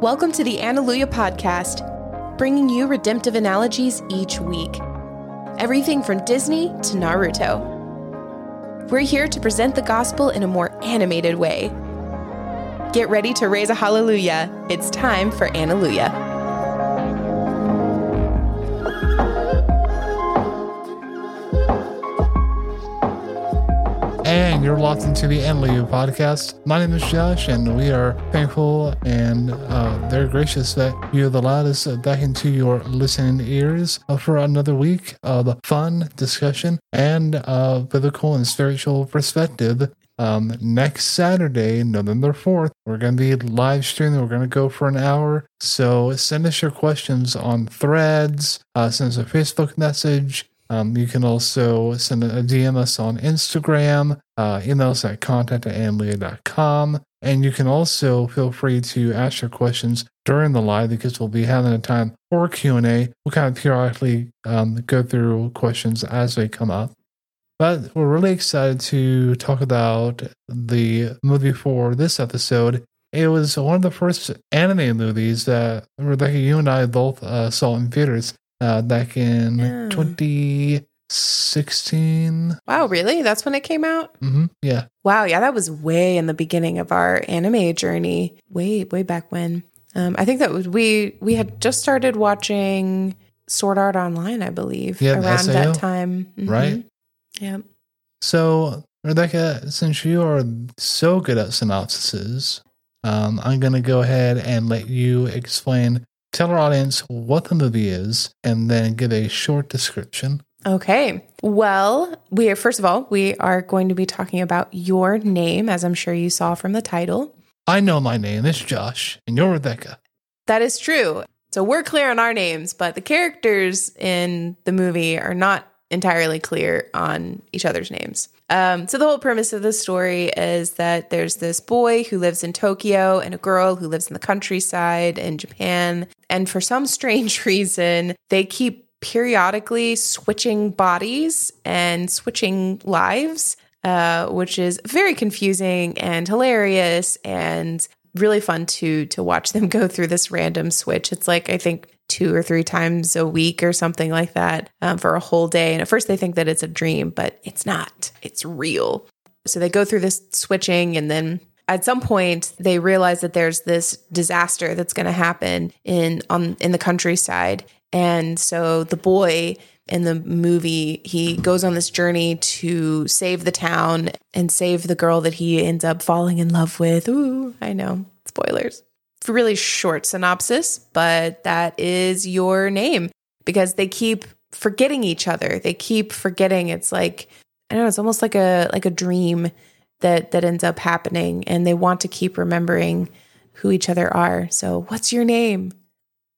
Welcome to the Alleluia podcast, bringing you redemptive analogies each week. Everything from Disney to Naruto. We're here to present the gospel in a more animated way. Get ready to raise a hallelujah. It's time for Alleluia. And you're locked into the Enliu podcast. My name is Josh, and we are thankful and uh, very gracious that you have allowed us back into your listening ears for another week of fun discussion and uh, biblical and spiritual perspective. Um, next Saturday, November 4th, we're going to be live streaming. We're going to go for an hour. So send us your questions on threads, uh, send us a Facebook message. Um, you can also send a DM us on Instagram, uh, email us at contact at. And you can also feel free to ask your questions during the live because we'll be having a time for Q&A. We'll kind of periodically um, go through questions as they come up. But we're really excited to talk about the movie for this episode. It was one of the first anime movies that Rebecca, you and I both uh, saw in theaters uh, back in Yeah. 2016. Wow, really? That's when it came out? hmm Yeah. Wow, yeah, that was way in the beginning of our anime journey. Way, way back when. Um, I think that was, we we had just started watching Sword Art Online, I believe, Yeah, around SAO, that time. Mhm. right? Yeah. So, Rebecca, since you are so good at synopsises, um, I'm going to go ahead and let you explain, tell our audience what the movie is, and then give a short description. Okay. Well, we are first of all, we are going to be talking about your name, as I'm sure you saw from the title. I know my name is Josh, and you're Rebecca. That is true. So we're clear on our names, but the characters in the movie are not entirely clear on each other's names. Um, so the whole premise of the story is that there's this boy who lives in Tokyo and a girl who lives in the countryside in Japan. And for some strange reason, they keep periodically switching bodies and switching lives, uh, which is very confusing and hilarious and really fun to to watch them go through this random switch. It's like I think two or three times a week or something like that um, for a whole day. And at first they think that it's a dream, but it's not. It's real. So they go through this switching and then at some point they realize that there's this disaster that's going to happen in on in the countryside and so the boy in the movie he goes on this journey to save the town and save the girl that he ends up falling in love with ooh i know spoilers really short synopsis but that is your name because they keep forgetting each other. They keep forgetting. It's like i don't know it's almost like a like a dream that that ends up happening and they want to keep remembering who each other are. So what's your name?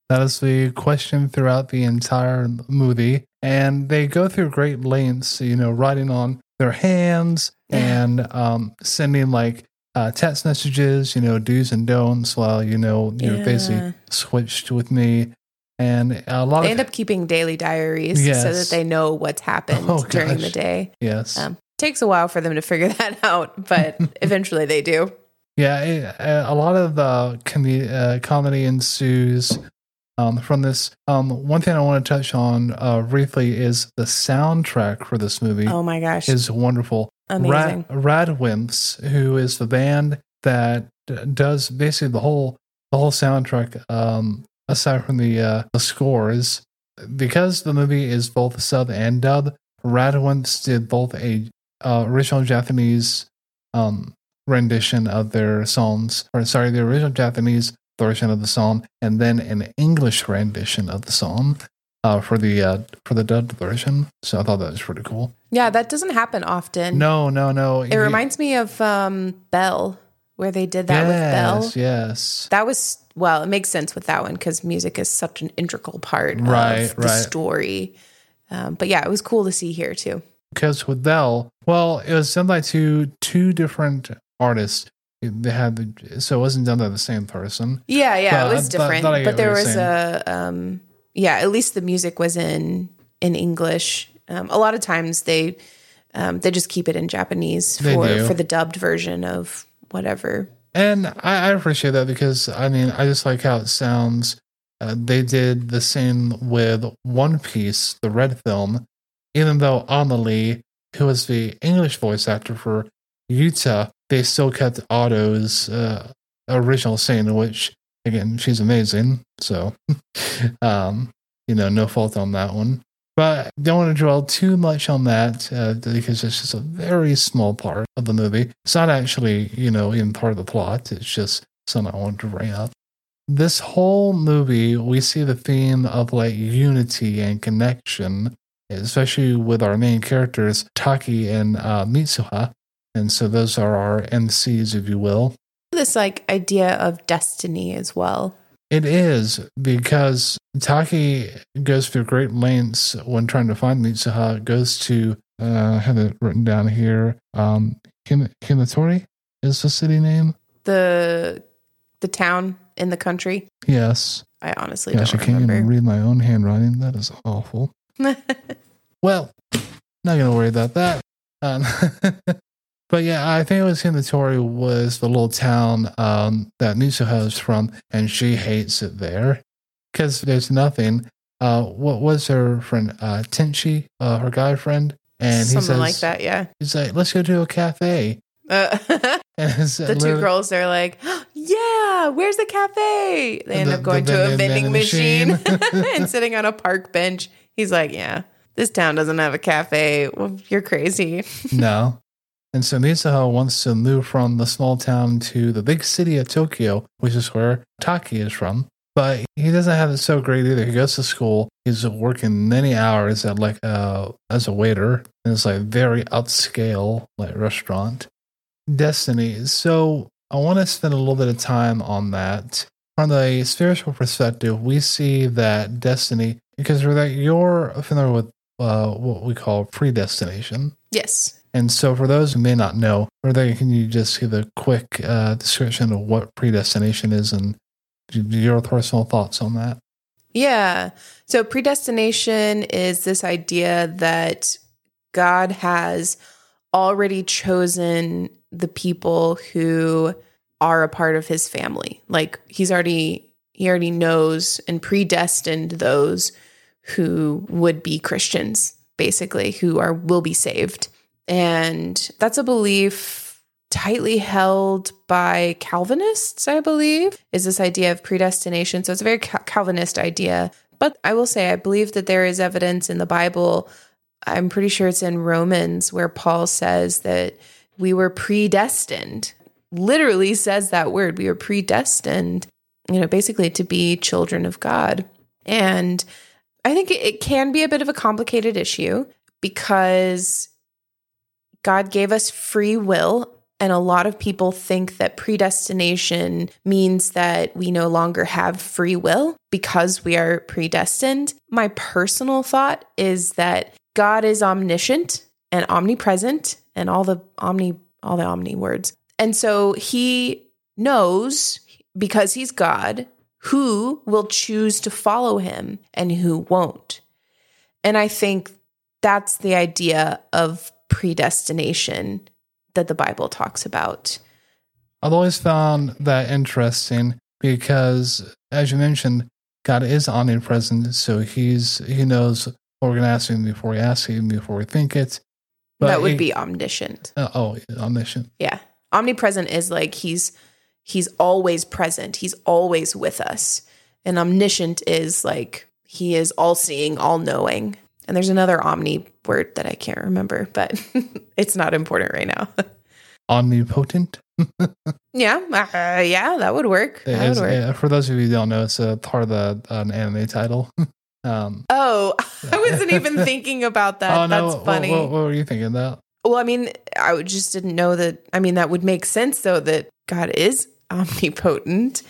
That is the question throughout the entire movie. And they go through great lengths, you know, writing on their hands and um, sending like uh, text messages, you know, do's and don'ts while, you know, you're Yeah. basically switched with me. And a lot they of end up keeping daily diaries so that they know what's happened Oh, during the day yes. um, takes a while for them to figure that out but eventually they do Yeah, it, uh, a lot of uh, com- uh, comedy ensues um, from this. Um, one thing I want to touch on uh, briefly is the soundtrack for this movie oh my gosh is wonderful. Amazing Rad, Radwimps, who is the band that does basically the whole the whole soundtrack, um, aside from the uh, the scores, because the movie is both sub and dub. Radwimps did both a uh, original Japanese um, rendition of their songs, or sorry, the original Japanese version of the song, and then an English rendition of the song uh, for the uh, for the dubbed version. So I thought that was pretty cool. yeah that doesn't happen often No, no, no. it reminds me of um, belle where they did that with Belle. Yes, yes. that was well it makes sense with that one because music is such an integral part Right, of the right. story um, but yeah it was cool to see here too Because with Belle, well, it was done by two two different artists. They had the, so it wasn't done by the same person. Yeah, yeah, But it was I different. thought I but there was a um yeah, at least the music was in in English. Um, a lot of times they um, they just keep it in Japanese for for the dubbed version of whatever And I, I appreciate that because I mean, I just like how it sounds. Uh, they did the same with One Piece, the red film, even though AmaLee, who was the English voice actor for Uta, they still kept Ado's uh, original scene, which again, she's amazing. So, um, you know, no fault on that one. But don't want to dwell too much on that uh, because it's just a very small part of the movie. It's not actually, you know, even part of the plot. It's just something I wanted to bring up. This whole movie, we see the theme of like unity and connection, especially with our main characters, Taki and uh, Mitsuha. And so those are our MCs, if you will. This like idea of destiny as well. It is because Taki goes through great lengths when trying to find Mitsuha. Goes to uh, I have it written down here. Um, Hin- Hinatori is the city name. The the town in the country. Yes. I honestly Gosh, I don't can't remember. even read my own handwriting. That is awful. Well, not gonna worry about that. Um, but yeah, I think it was Hinatori was the little town um, that is from, and she hates it there because there's nothing. Uh, what was her friend uh, Tenchi, uh, her guy friend, and he Something says, like that, yeah. He's like, "Let's go to a cafe." Uh, And it's the two girls are like, "Yeah, where's the cafe?" They end The- up going the to a vending vending machine, machine. and sitting on a park bench. He's like, "Yeah, this town doesn't have a cafe. Well, you're crazy." no. And so Mitsuha wants to move from the small town to the big city of Tokyo, which is where Taki is from. But he doesn't have it so great either. He goes to school. He's working many hours at like uh as a waiter. in this like very upscale like restaurant. Destiny. So I want to spend a little bit of time on that. From the spiritual perspective, we see that destiny because you're familiar with uh, what we call predestination. yes. And so, for those who may not know, or they can you just give a quick uh, description of what predestination is and your personal thoughts on that? Yeah. So predestination is this idea that God has already chosen the people who are a part of his family. Like he's already he already knows and predestined those who would be Christians, basically, who are will be saved. And that's a belief tightly held by Calvinists, I believe, is this idea of predestination. So it's a very Cal- Calvinist idea. But I will say, I believe that there is evidence in the Bible. I'm pretty sure it's in Romans where Paul says that we were predestined, literally says that word. We were predestined, you know, basically to be children of God. And I think it can be a bit of a complicated issue because God gave us free will. And a lot of people think that predestination means that we no longer have free will because we are predestined. My personal thought is that God is omniscient and omnipresent and all the omni all the omni words. And so he knows because he's God who will choose to follow him and who won't. And I think that's the idea of predestination that the Bible talks about. I've always found that interesting because, as you mentioned, God is omnipresent, so He's He knows what we're going to ask Him before we ask Him, before we think it. that would he- be omniscient. uh, oh omniscient. Yeah. Omnipresent is like he's he's always present. He's always with us. And omniscient is like he is all seeing, all knowing. And there's another omni word that I can't remember, but it's not important right now. Omnipotent. yeah. Uh, yeah, that would work. That would work. uh, for those of you who don't know, it's a part of the an anime title. um, Oh, I wasn't even thinking about that. oh That's what- funny. What, what were you thinking about? Well, I mean, I just didn't know that. I mean, that would make sense though that God is omnipotent.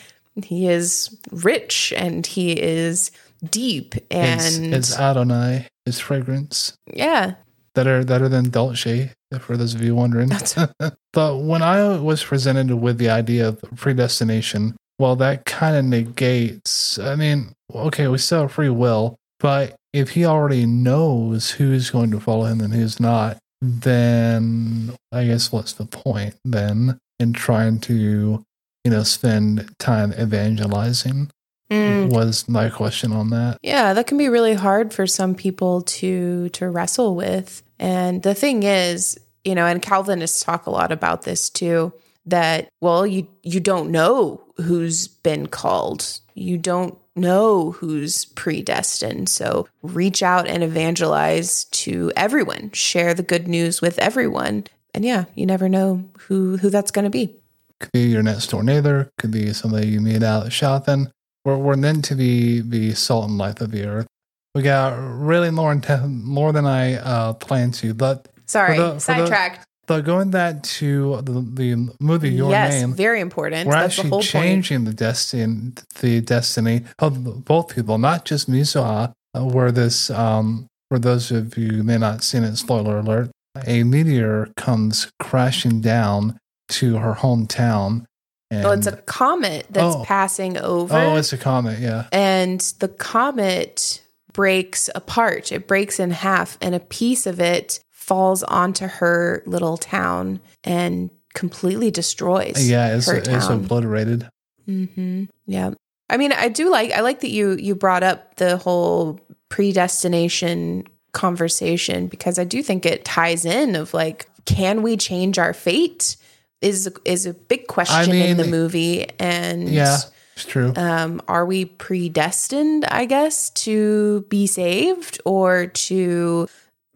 He is rich and he is deep It's, and it's Adonai, his fragrance. yeah, Better, better than Dolce, for those of you wondering. But when I was presented with the idea of predestination, well, that kind of negates. I mean, okay, we still have free will, but if he already knows who's going to follow him and who's not, then I guess what's the point then in trying to you know, spend time evangelizing? Mm. Was my question on that. Yeah, that can be really hard for some people to to wrestle with. And the thing is, you know, and Calvinists talk a lot about this too, that well, you you don't know who's been called. You don't know who's predestined. So reach out and evangelize to everyone. Share the good news with everyone. And yeah, you never know who who that's going to be. Could be your next door neighbor. Could be somebody you meet out shopping. We're, we're meant to be the salt and light of the earth. We got really more, inten- more than I uh, planned to. But Sorry, For the- for the- sidetracked. but going back to the, the movie Your yes, Name, very important. we're That's the actually point. changing the destiny the destiny of both people, not just Mitsuha. Uh, where this, um, for those of you who may not seen it, spoiler alert, a meteor comes crashing down to her hometown. And, Well, it's a comet that's Oh. passing over. oh, it's a comet, yeah. and the comet breaks apart. It breaks in half, and a piece of it falls onto her little town and completely destroys. Yeah, it's, her it's obliterated. hmm Yeah. I mean, I do like I like that you you brought up the whole predestination conversation because I do think it ties in of like can we change our fate is is a big question in the movie and Yeah, it's true. um, are we predestined i guess to be saved or to,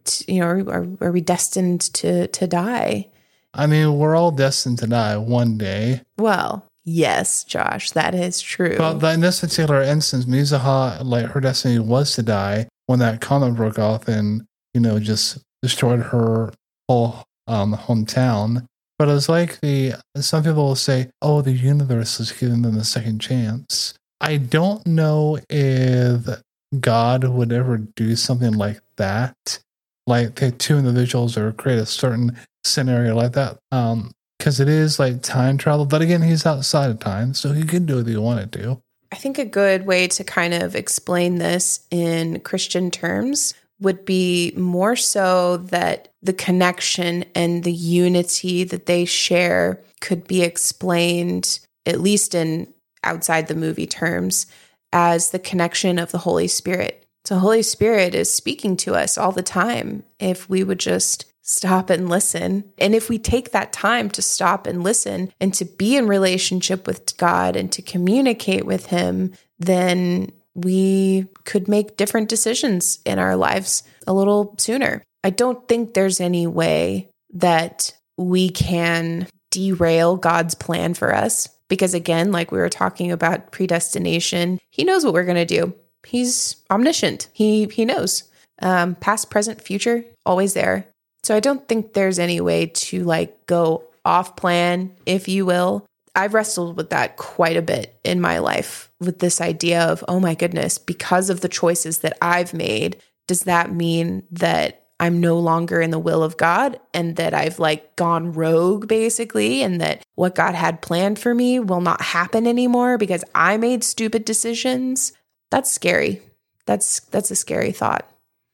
to you know are, are, are we destined to to die I mean, we're all destined to die one day. well yes josh that is true But, but in this particular instance, Mitsuha, like her destiny was to die when that comet broke off and you know just destroyed her whole um, hometown. But it's like the some people will say, "Oh, the universe is giving them a second chance." I don't know if God would ever do something like that, like take two individuals or create a certain scenario like that. Um, because it is like time travel, but again, he's outside of time, so he could do what he wanted to. I think a good way to kind of explain this in Christian terms would be more so that the connection and the unity that they share could be explained, at least in outside the movie terms, as the connection of the Holy Spirit. So, Holy Spirit is speaking to us all the time if we would just stop and listen. And if we take that time to stop and listen and to be in relationship with God and to communicate with Him, then we could make different decisions in our lives a little sooner. I don't think there's any way that we can derail God's plan for us. Because again, like we were talking about predestination, He knows what we're going to do. He's omniscient. He he knows. Um, past, present, future, always there. So I don't think there's any way to like go off plan, if you will. I've wrestled with that quite a bit in my life with this idea of, oh my goodness, because of the choices that I've made, does that mean that I'm no longer in the will of God and that I've like gone rogue basically and that what God had planned for me will not happen anymore because I made stupid decisions? That's scary. That's that's a scary thought.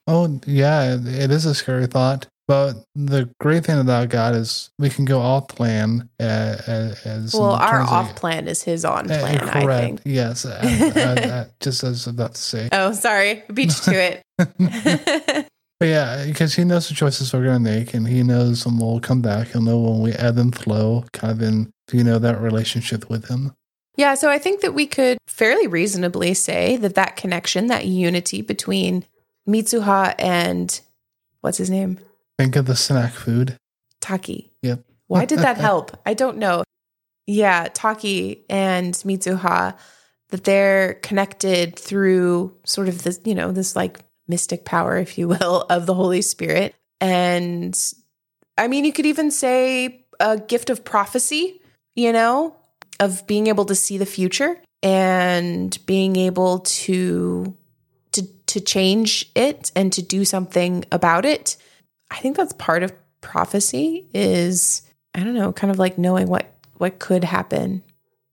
Oh, yeah, it- is a scary thought. But the great thing about God is we can go off plan uh, uh, as Well, our terms of- off plan is his on Uh, plan, I correct. think. Yes, uh, uh, uh, just as I was about to say. Oh, sorry. Beat you to it. But yeah, because he knows the choices we're going to make, and he knows when we'll come back. He'll know when we ebb and flow, kind of in you know that relationship with him. yeah, so I think that we could fairly reasonably say that that connection, that unity between Mitsuha and what's his name? Think of the snack food. Taki. Yep. Why did that help? I don't know. Yeah, Taki and Mitsuha, that they're connected through sort of this, you know, this like mystic power, if you will, of the Holy Spirit. And I mean, you could even say a gift of prophecy, you know, of being able to see the future and being able to to to change it and to do something about it. I think that's part of prophecy is I don't know, kind of like knowing what what could happen.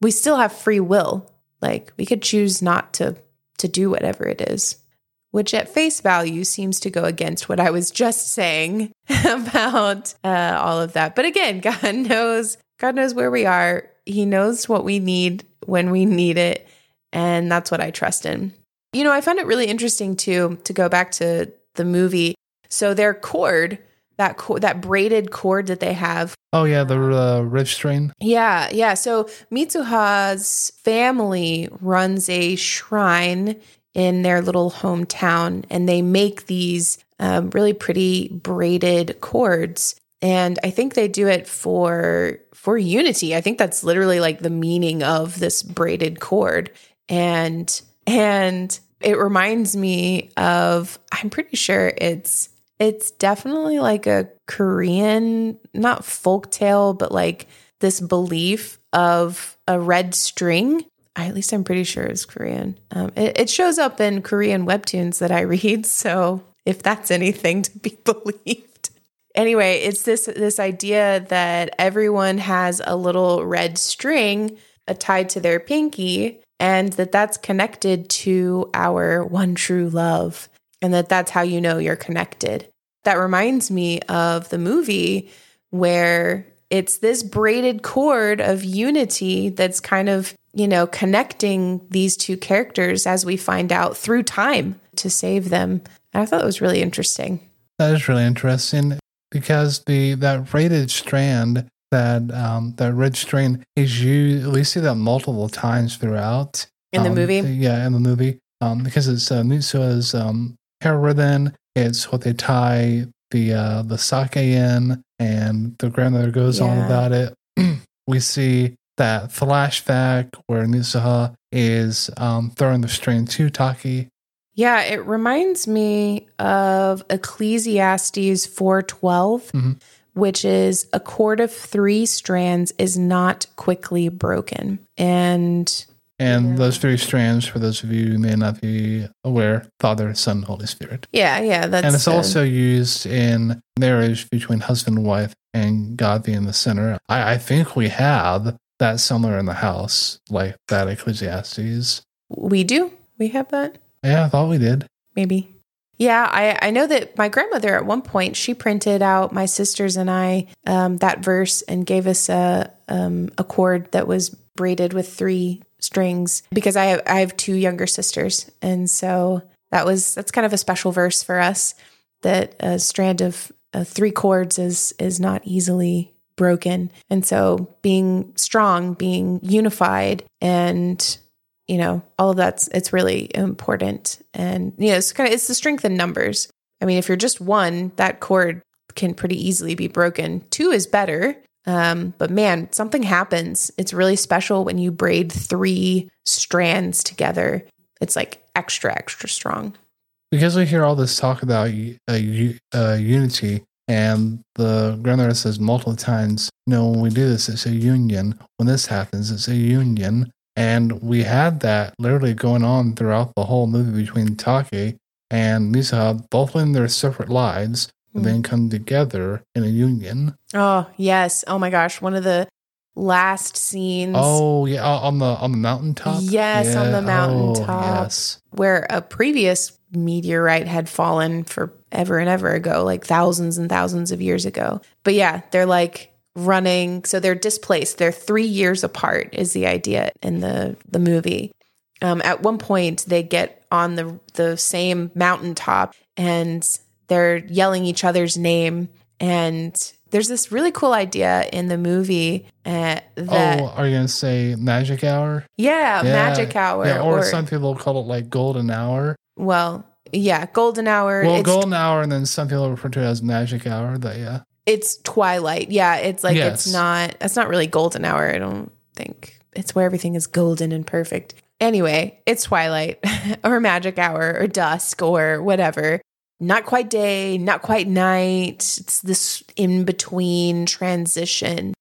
We still have free will. Like we could choose not to to do whatever it is, which at face value seems to go against what I was just saying about uh, all of that. But again, God knows God knows where we are He knows what we need when we need it. And that's what I trust in. You know, I found it really interesting too to go back to the movie. So their cord, that that braided cord that they have. Oh yeah, the uh, ridge strain. Yeah, yeah. So Mitsuha's family runs a shrine in their little hometown, and they make these um, really pretty braided cords. And I think they do it for for unity. I think that's literally like the meaning of this braided cord. And and it reminds me of I'm pretty sure it's it's definitely like a Korean, not folk tale, but like this belief of a red string. At least I'm pretty sure it's Korean. Um, it, it shows up in Korean webtoons that I read. So if that's anything to be believed. Anyway, it's this this idea that everyone has a little red string tied to their pinky and that that's connected to our one true love and that that's how you know you're connected. That reminds me of the movie where it's this braided cord of unity that's kind of, you know, connecting these two characters as we find out through time to save them. And I thought it was really interesting. That is really interesting because the that braided strand that um, that red strain is used. We see that multiple times throughout in the um, movie. Yeah, in the movie, um, because it's uh, Mitsuha's um, ribbon. It's what they tie the uh, the sake in, and the grandmother goes on about it. we see that flashback where Mitsuha is um, throwing the string to Taki. Yeah, it reminds me of Ecclesiastes 4:12, Mhm. which is a cord of 3 strands is not quickly broken. And And Yeah. those three strands, for those of you who may not be aware, Father, Son, Holy Spirit. yeah, yeah, that's and it's also used in marriage between husband and wife and God being the center. I, I think we have that somewhere in the house, like that Ecclesiastes. we do. We have that. Yeah, I thought we did. maybe. Yeah, I, I know that my grandmother at one point she printed out my sisters and I um, that verse and gave us a um, a cord that was braided with three strings because I have I have two younger sisters. And so that was that's kind of a special verse for us that a strand of uh, three chords is is not easily broken. And so being strong being unified and you know all of that's it's really important. And you know it's kind of it's the strength in numbers. I mean if you're just one that chord can pretty easily be broken. Two is better um, but man something happens it's really special when you braid three strands together it's like extra extra strong Because we hear all this talk about uh, uh, unity, and the grandmother says multiple times, no, when we do this, it's a union. When this happens, it's a union. And we had that literally going on throughout the whole movie between Taki and Misa, both in their separate lives, Then come together in a union. oh yes oh my gosh one of the last scenes Oh yeah, on the on the mountaintop. Yes, on the mountaintop. Oh, yes. where a previous meteorite had fallen forever and ever ago, like thousands and thousands of years ago. But yeah, they're like running, so they're displaced. They're three years apart, is the idea in the the movie. Um, at one point, they get on the the same mountaintop and they're yelling each other's name. And there's this really cool idea in the movie uh, that oh, are you gonna say magic hour? yeah, Yeah. magic hour, Yeah, or, some people call it like golden hour. Well, yeah, golden hour. Well, golden hour, and then some people refer to it as magic hour. That yeah, it's twilight. Yeah, it's like Yes. it's not. It's not really golden hour. I don't think it's where everything is golden and perfect. Anyway, it's twilight or magic hour or dusk or whatever. Not quite day, not quite night. It's this in between transition.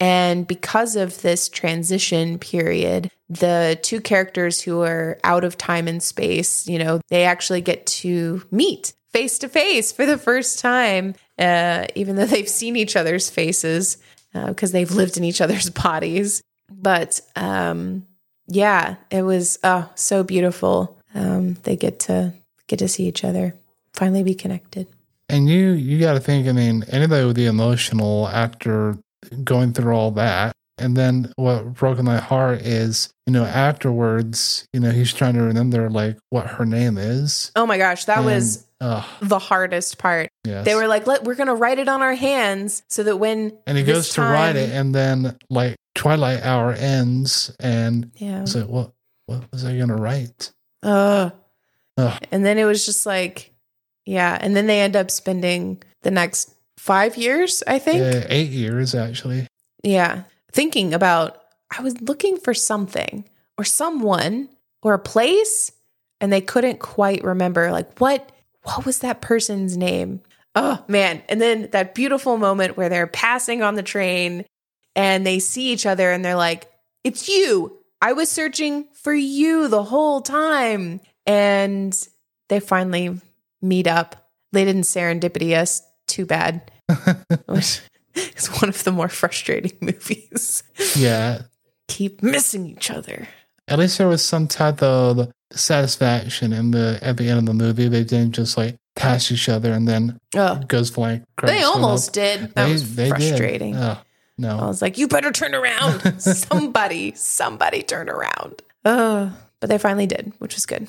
And because of this transition period, the two characters who are out of time and space, you know, they actually get to meet face to face for the first time, uh, even though they've seen each other's faces because they've lived in each other's bodies. But um, yeah, it was oh so beautiful. Um, they get to get to see each other, finally be connected. and you you got to think. I mean, anybody would be emotional after going through all that. And then what broke my heart is, you know, afterwards, you know, he's trying to remember like what her name is. Oh my gosh, that And, was ugh, the hardest part. yes. They were like, "Let we're gonna write it on our hands so that when and he this goes to write it, and then like Twilight Hour ends, and yeah, it's like, what, what was I gonna write? Ugh. Ugh. and then it was just like, yeah, and then they end up spending the next five years, I think, eight years actually. yeah, thinking about. I was looking for something or someone or a place, and they couldn't quite remember like what what was that person's name. Oh man! And then that beautiful moment where they're passing on the train and they see each other and they're like, It's you. I was searching for you the whole time. And they finally meet up. They didn't serendipity us. Too bad. Which is one of the more frustrating movies. yeah. Keep missing each other. At least there was some type of satisfaction in the at the end of the movie. They didn't just like pass each other and then Oh, goes blank. they almost did. That was frustrating. Oh, I was like, you better turn around. somebody, somebody turn around. Uh, but they finally did, which was good.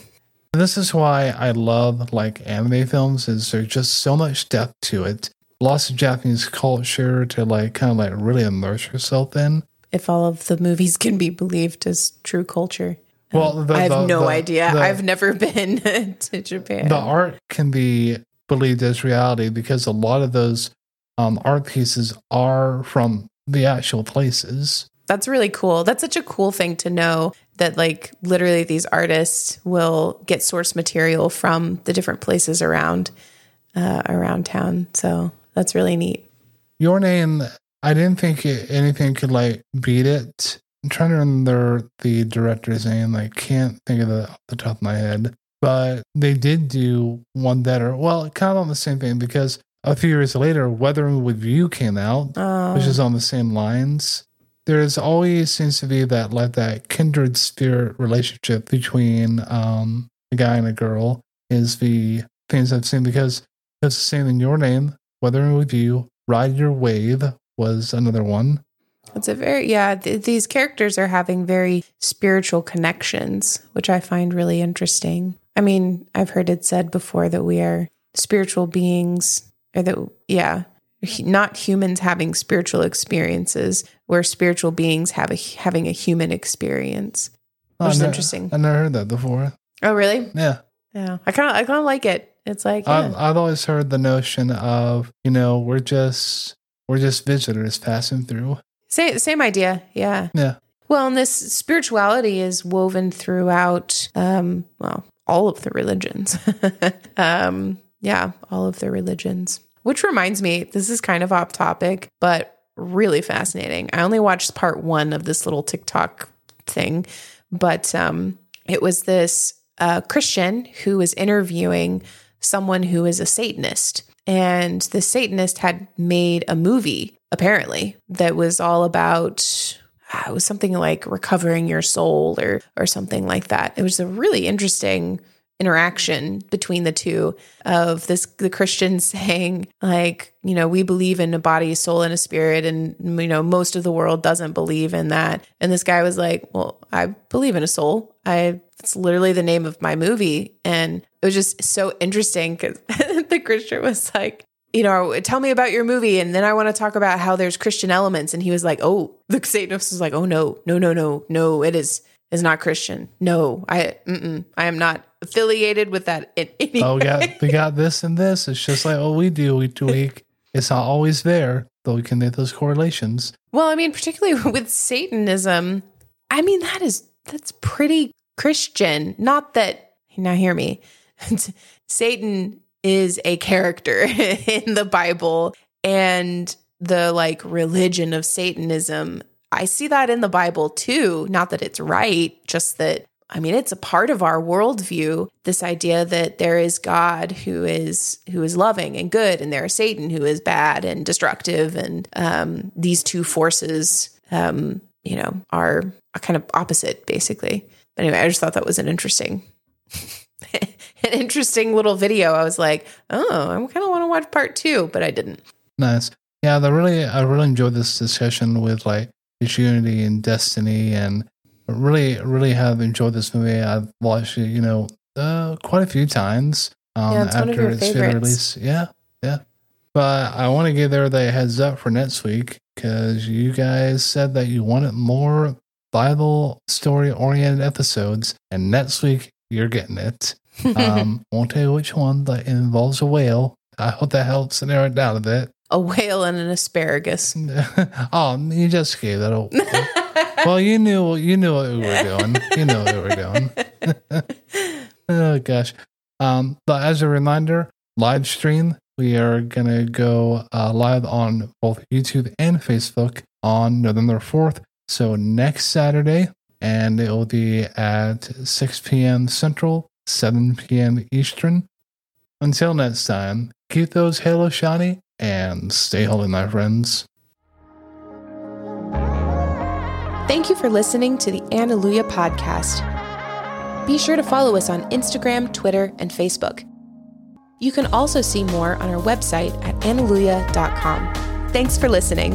This is why I love like anime films is there's just so much depth to it. Lots of Japanese culture to like kind of like really immerse yourself in. If all of the movies can be believed as true culture. Well, the, I have the- no the- idea. I've never been to Japan. the art can be believed as reality because a lot of those um, art pieces are from the actual places. That's really cool. That's such a cool thing to know that like literally these artists will get source material from the different places around uh, around town. So that's really neat. Your name, I didn't think it, anything could like beat it. I'm trying to remember the director's name. I can't think of off the top of my head. But they did do one better. Well, kind of on the same thing because a few years later, Weathering with You came out, Uh, which is on the same lines. There's always seems to be that like that kindred spirit relationship between um, a guy and a girl is the things I've seen because it's the same in your name, Weathering with You, Ride Your Wave was another one. It's a very yeah. Th- these characters are having very spiritual connections, which I find really interesting. I mean, I've heard it said before that we are spiritual beings, or that yeah, not humans having spiritual experiences. We're spiritual beings have a, having a human experience, which Oh, is interesting. I never heard that before. Oh, really? Yeah. Yeah, I kind of I kind of like it. It's like yeah. I've, I've always heard the notion of, you know, we're just we're just visitors passing through. same same idea. Yeah. Yeah. Well, and this spirituality is woven throughout, um, well, all of the religions. um, yeah, all of the religions. Which reminds me, this is kind of off topic, but really fascinating. I only watched part one of this little TikTok thing, but um, it was this uh, Christian who was interviewing someone who is a Satanist. And the Satanist had made a movie, apparently, that was all about ah, it was something like recovering your soul or or something like that. It was a really interesting interaction between the two of this the Christian saying like, you know, we believe in a body, soul and a spirit and you know, most of the world doesn't believe in that. And this guy was like, "Well, I believe in a soul. I it's literally the name of my movie." And it was just so interesting cuz the Christian was like, you know, tell me about your movie. And then I want to talk about how there's Christian elements. And he was like, oh, the Satanist was like, oh, no, no, no, no, no, it is is not Christian. No, I, mm-mm, I am not affiliated with that in any Oh, we got we got this and this. It's just like what we do week to week. It's not always there, though we can make those correlations. Well, I mean, particularly with Satanism, I mean, that is, that's pretty Christian. Not that, now hear me, Satan is a character in the Bible and the like religion of Satanism. I see that in the Bible too. Not that it's right, just that I mean it's a part of our worldview. This idea that there is God who is who is loving and good, and there is Satan who is bad and destructive, and um, these two forces, um, you know, are kind of opposite, basically. But anyway, I just thought that was an interesting an interesting little video. I was like, oh, I kind of want to watch part two, but I didn't. Nice. Yeah, I really I really enjoyed this discussion with like Its unity and Destiny, and really, really have enjoyed this movie. I've watched it, you know, uh, quite a few times um, Yeah, it's one of after your its favorites. release. Yeah, yeah. But I want to give there the heads up for next week because you guys said that you wanted more Bible story oriented episodes, and next week you're getting it. Um, won't tell you which one, but it involves a whale. I hope that helps narrow it down a bit. A whale and an asparagus. oh, you just gave that a well, you knew you knew what we were doing. You know what we were doing. oh gosh. Um, but as a reminder, live stream. We are gonna go uh, live on both YouTube and Facebook on November fourth. So next Saturday, and it will be at six p.m. Central, seven p.m. Eastern. Until next time, keep those Halo shiny and stay holy, my friends. Thank you for listening to the Alleluia podcast. Be sure to follow us on Instagram, Twitter, and Facebook. You can also see more on our website at alleluia.com. Thanks for listening.